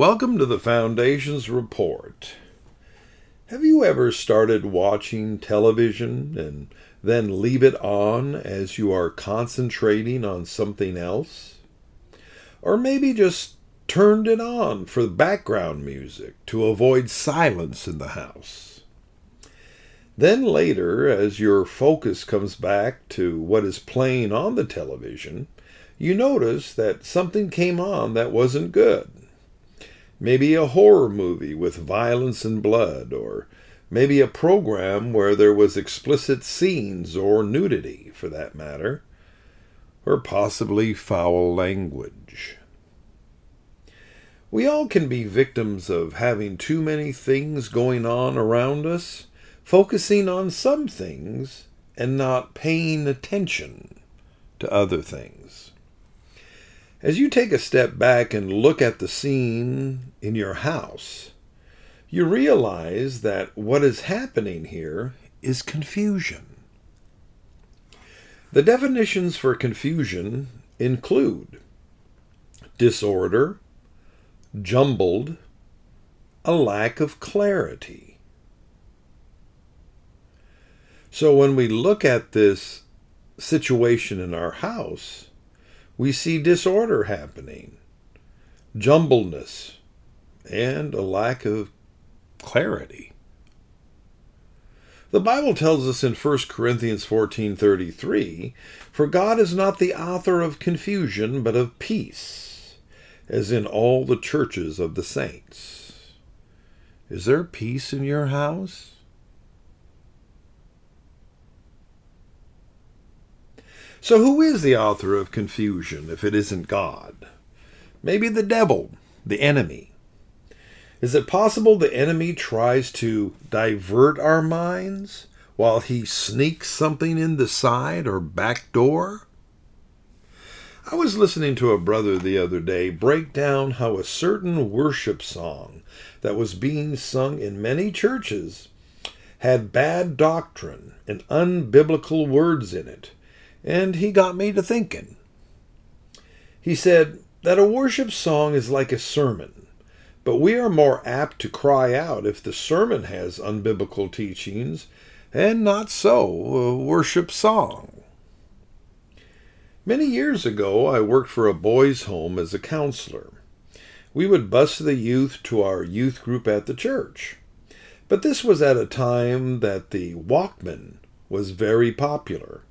Welcome to the Foundation's Report. Have you ever started watching television and then leave it on as you are concentrating on something else? Or maybe just turned it on for background music to avoid silence in the house? Then later, as your focus comes back to what is playing on the television, you notice that something came on that wasn't good. Maybe a horror movie with violence and blood, or maybe a program where there was explicit scenes or nudity, for that matter, or possibly foul language. We all can be victims of having too many things going on around us, focusing on some things and not paying attention to other things. As you take a step back and look at the scene in your house, you realize that what is happening here is confusion. The definitions for confusion include disorder, jumbled, a lack of clarity. So when we look at this situation in our house, we see disorder happening, jumbledness, and a lack of clarity. The Bible tells us in 1 Corinthians 14:33, "For God is not the author of confusion, but of peace, as in all the churches of the saints." Is there peace in your house? So, who is the author of confusion if it isn't God? Maybe the devil, the enemy. Is it possible the enemy tries to divert our minds while he sneaks something in the side or back door? I was listening to a brother the other day break down how a certain worship song that was being sung in many churches had bad doctrine and unbiblical words in it and he got me to thinking. He said that a worship song is like a sermon, but we are more apt to cry out if the sermon has unbiblical teachings, and not so a worship song. Many years ago, I worked for a boys' home as a counselor. We would bus the youth to our youth group at the church. But this was at a time that the Walkman was very popular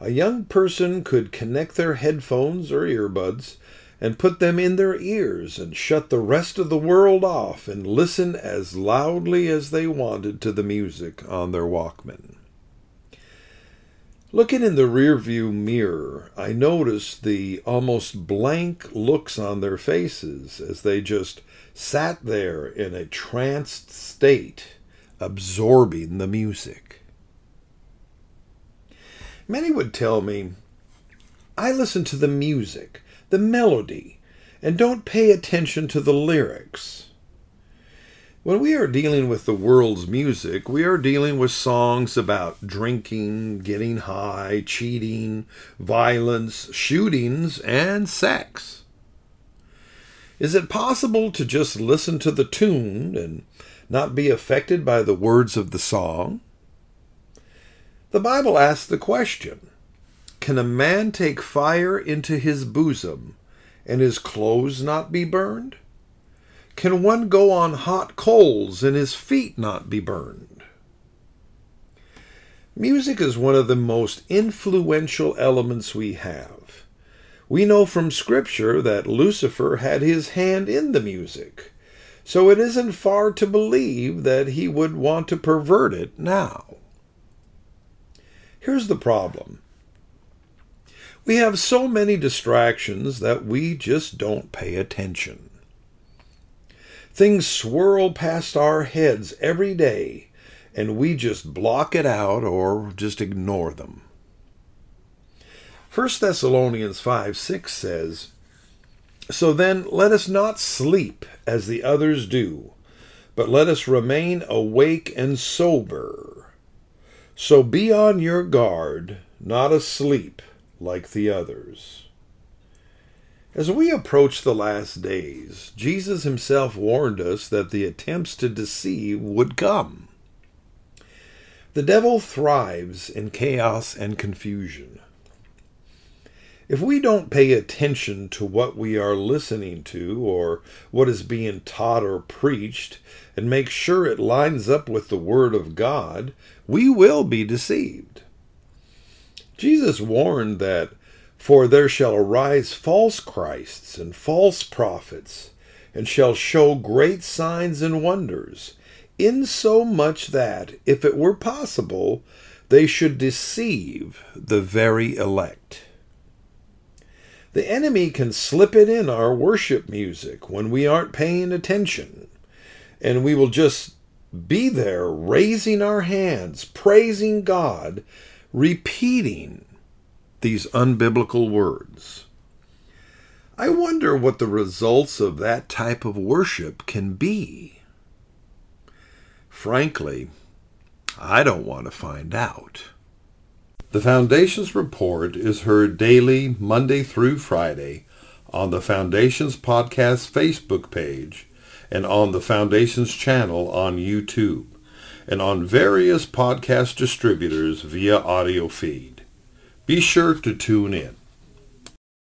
a young person could connect their headphones or earbuds and put them in their ears and shut the rest of the world off and listen as loudly as they wanted to the music on their Walkman. Looking in the rearview mirror, I noticed the almost blank looks on their faces as they just sat there in a tranced state, absorbing the music. Many would tell me, I listen to the music, the melody, and don't pay attention to the lyrics. When we are dealing with the world's music, we are dealing with songs about drinking, getting high, cheating, violence, shootings, and sex. Is it possible to just listen to the tune and not be affected by the words of the song? The Bible asks the question Can a man take fire into his bosom and his clothes not be burned? Can one go on hot coals and his feet not be burned? Music is one of the most influential elements we have. We know from Scripture that Lucifer had his hand in the music, so it isn't far to believe that he would want to pervert it now. Here's the problem we have so many distractions that we just don't pay attention. Things swirl past our heads every day, and we just block it out or just ignore them. 1 Thessalonians 5 6 says, So then let us not sleep as the others do, but let us remain awake and sober. So be on your guard, not asleep like the others. As we approach the last days, Jesus himself warned us that the attempts to deceive would come. The devil thrives in chaos and confusion. If we don't pay attention to what we are listening to or what is being taught or preached and make sure it lines up with the Word of God, we will be deceived. Jesus warned that, For there shall arise false Christs and false prophets, and shall show great signs and wonders, insomuch that, if it were possible, they should deceive the very elect. The enemy can slip it in our worship music when we aren't paying attention, and we will just be there raising our hands, praising God, repeating these unbiblical words. I wonder what the results of that type of worship can be. Frankly, I don't want to find out. The Foundation's report is heard daily, Monday through Friday, on the Foundation's podcast Facebook page and on the Foundation's channel on YouTube and on various podcast distributors via audio feed. Be sure to tune in.